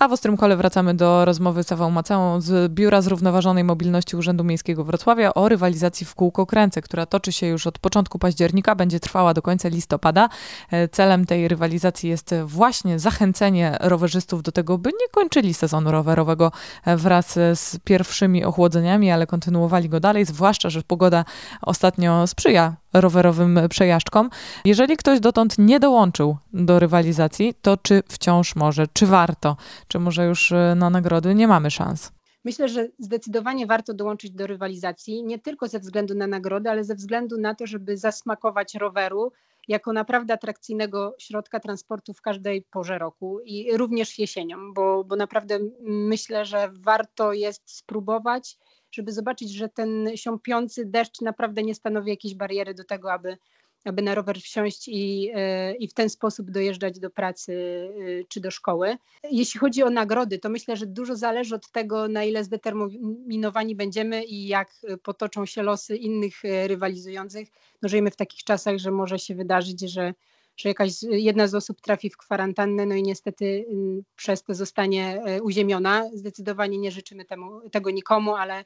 A w Ostrym Kole wracamy do rozmowy z Ewą Macałą z Biura Zrównoważonej Mobilności Urzędu Miejskiego Wrocławia o rywalizacji w kółko kręce, która toczy się już od początku października, będzie trwała do końca listopada. E, celem tej rywalizacji jest właśnie zachęcenie rowerzystów do tego, by nie kończyli sezonu rowerowego e, wraz z pierwszymi ochłodzeniami, ale kontynuowali go dalej, zwłaszcza, że pogoda ostatnio sprzyja rowerowym przejażdżkom. Jeżeli ktoś dotąd nie dołączył do rywalizacji, to czy wciąż może, czy warto, czy może już e, na nagrody nie mamy szans? Myślę, że zdecydowanie warto dołączyć do rywalizacji, nie tylko ze względu na nagrody, ale ze względu na to, żeby zasmakować roweru jako naprawdę atrakcyjnego środka transportu w każdej porze roku i również jesienią, bo, bo naprawdę myślę, że warto jest spróbować żeby zobaczyć, że ten siąpiący deszcz naprawdę nie stanowi jakiejś bariery do tego, aby, aby na rower wsiąść i, e, i w ten sposób dojeżdżać do pracy e, czy do szkoły. Jeśli chodzi o nagrody, to myślę, że dużo zależy od tego, na ile zdeterminowani będziemy i jak potoczą się losy innych e, rywalizujących. No, żyjemy w takich czasach, że może się wydarzyć, że że jakaś jedna z osób trafi w kwarantannę, no i niestety y, przez to zostanie e, uziemiona. Zdecydowanie nie życzymy temu, tego nikomu, ale,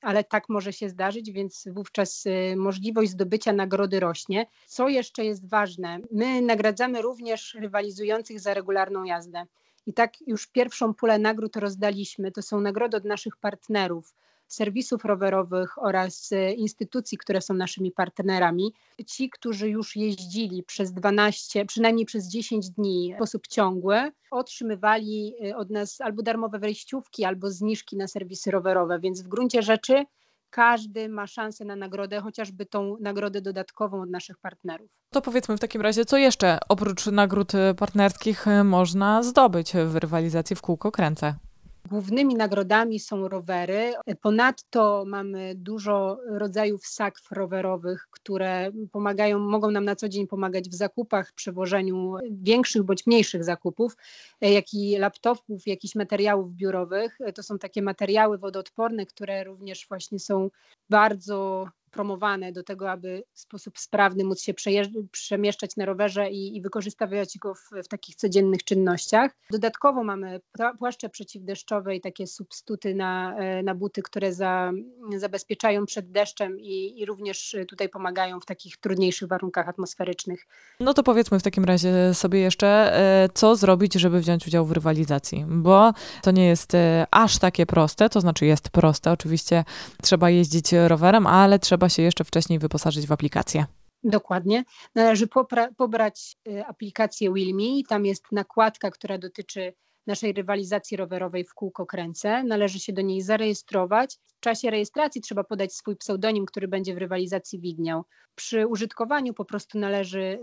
ale tak może się zdarzyć, więc wówczas y, możliwość zdobycia nagrody rośnie. Co jeszcze jest ważne? My nagradzamy również rywalizujących za regularną jazdę. I tak już pierwszą pulę nagród rozdaliśmy. To są nagrody od naszych partnerów serwisów rowerowych oraz e, instytucji, które są naszymi partnerami. Ci, którzy już jeździli przez 12, przynajmniej przez 10 dni w sposób ciągły, otrzymywali e, od nas albo darmowe wejściówki, albo zniżki na serwisy rowerowe, więc w gruncie rzeczy każdy ma szansę na nagrodę, chociażby tą nagrodę dodatkową od naszych partnerów. To powiedzmy w takim razie, co jeszcze oprócz nagród partnerskich można zdobyć w rywalizacji w kółko kręcę? Głównymi nagrodami są rowery. Ponadto mamy dużo rodzajów sakw rowerowych, które pomagają, mogą nam na co dzień pomagać w zakupach, przewożeniu większych bądź mniejszych zakupów, jak i laptopów, jakichś materiałów biurowych. To są takie materiały wodoodporne, które również właśnie są bardzo promowane do tego, aby w sposób sprawny móc się przemieszczać na rowerze i, i wykorzystywać go w, w, takich codziennych czynnościach. Dodatkowo mamy płaszcze przeciwdeszczowe i takie substytuty na, e, na buty, które za, zabezpieczają przed deszczem i, i również tutaj pomagają w takich trudniejszych warunkach atmosferycznych. No to powiedzmy w takim razie sobie jeszcze, e, co zrobić, żeby wziąć udział w rywalizacji, bo to nie jest e, aż takie proste, to znaczy jest proste, oczywiście trzeba jeździć rowerem, ale trzeba trzeba się jeszcze wcześniej wyposażyć w aplikację. Dokładnie. Należy pobrać y, aplikację Wilmi. Tam jest nakładka, która dotyczy naszej rywalizacji rowerowej w kółko kręcę. Należy się do niej zarejestrować. W czasie rejestracji trzeba podać swój pseudonim, który będzie w rywalizacji widniał. Przy użytkowaniu po prostu należy, y,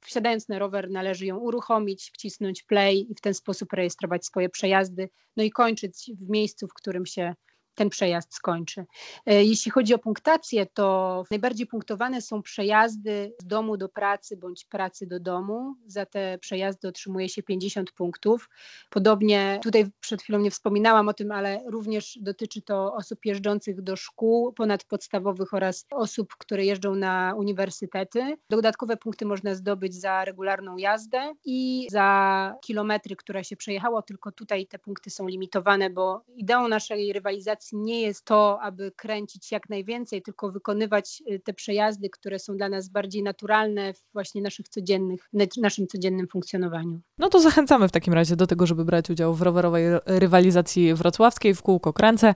wsiadając na rower, należy ją uruchomić, wcisnąć play i w ten sposób rejestrować swoje przejazdy, no i kończyć w miejscu, w którym się ten przejazd skończy. E, jeśli chodzi o punktację, to najbardziej punktowane są przejazdy z domu do pracy bądź pracy do domu. Za te przejazdy otrzymuje się 50 punktów. Podobnie tutaj przed chwilą nie wspominałam o tym, ale również dotyczy to osób jeżdżących do szkół ponadpodstawowych oraz osób, które jeżdżą na uniwersytety. Dodatkowe punkty można zdobyć za regularną jazdę i za kilometry, które się przejechało, tylko tutaj te punkty są limitowane, bo ideą naszej rywalizacji nie jest to, aby kręcić jak najwięcej, tylko wykonywać y, te przejazdy, które są dla nas bardziej naturalne w właśnie naszych codziennych, naszym codziennym funkcjonowaniu. No to zachęcamy w takim razie do tego, żeby brać udział w rowerowej rywalizacji wrocławskiej w kółko kręcę.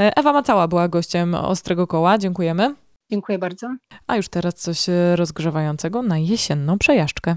E, Ewa Macała była gościem Ostrego Koła. Dziękujemy. Dziękuję bardzo. A już teraz coś e, rozgrzewającego na jesienną przejażdżkę.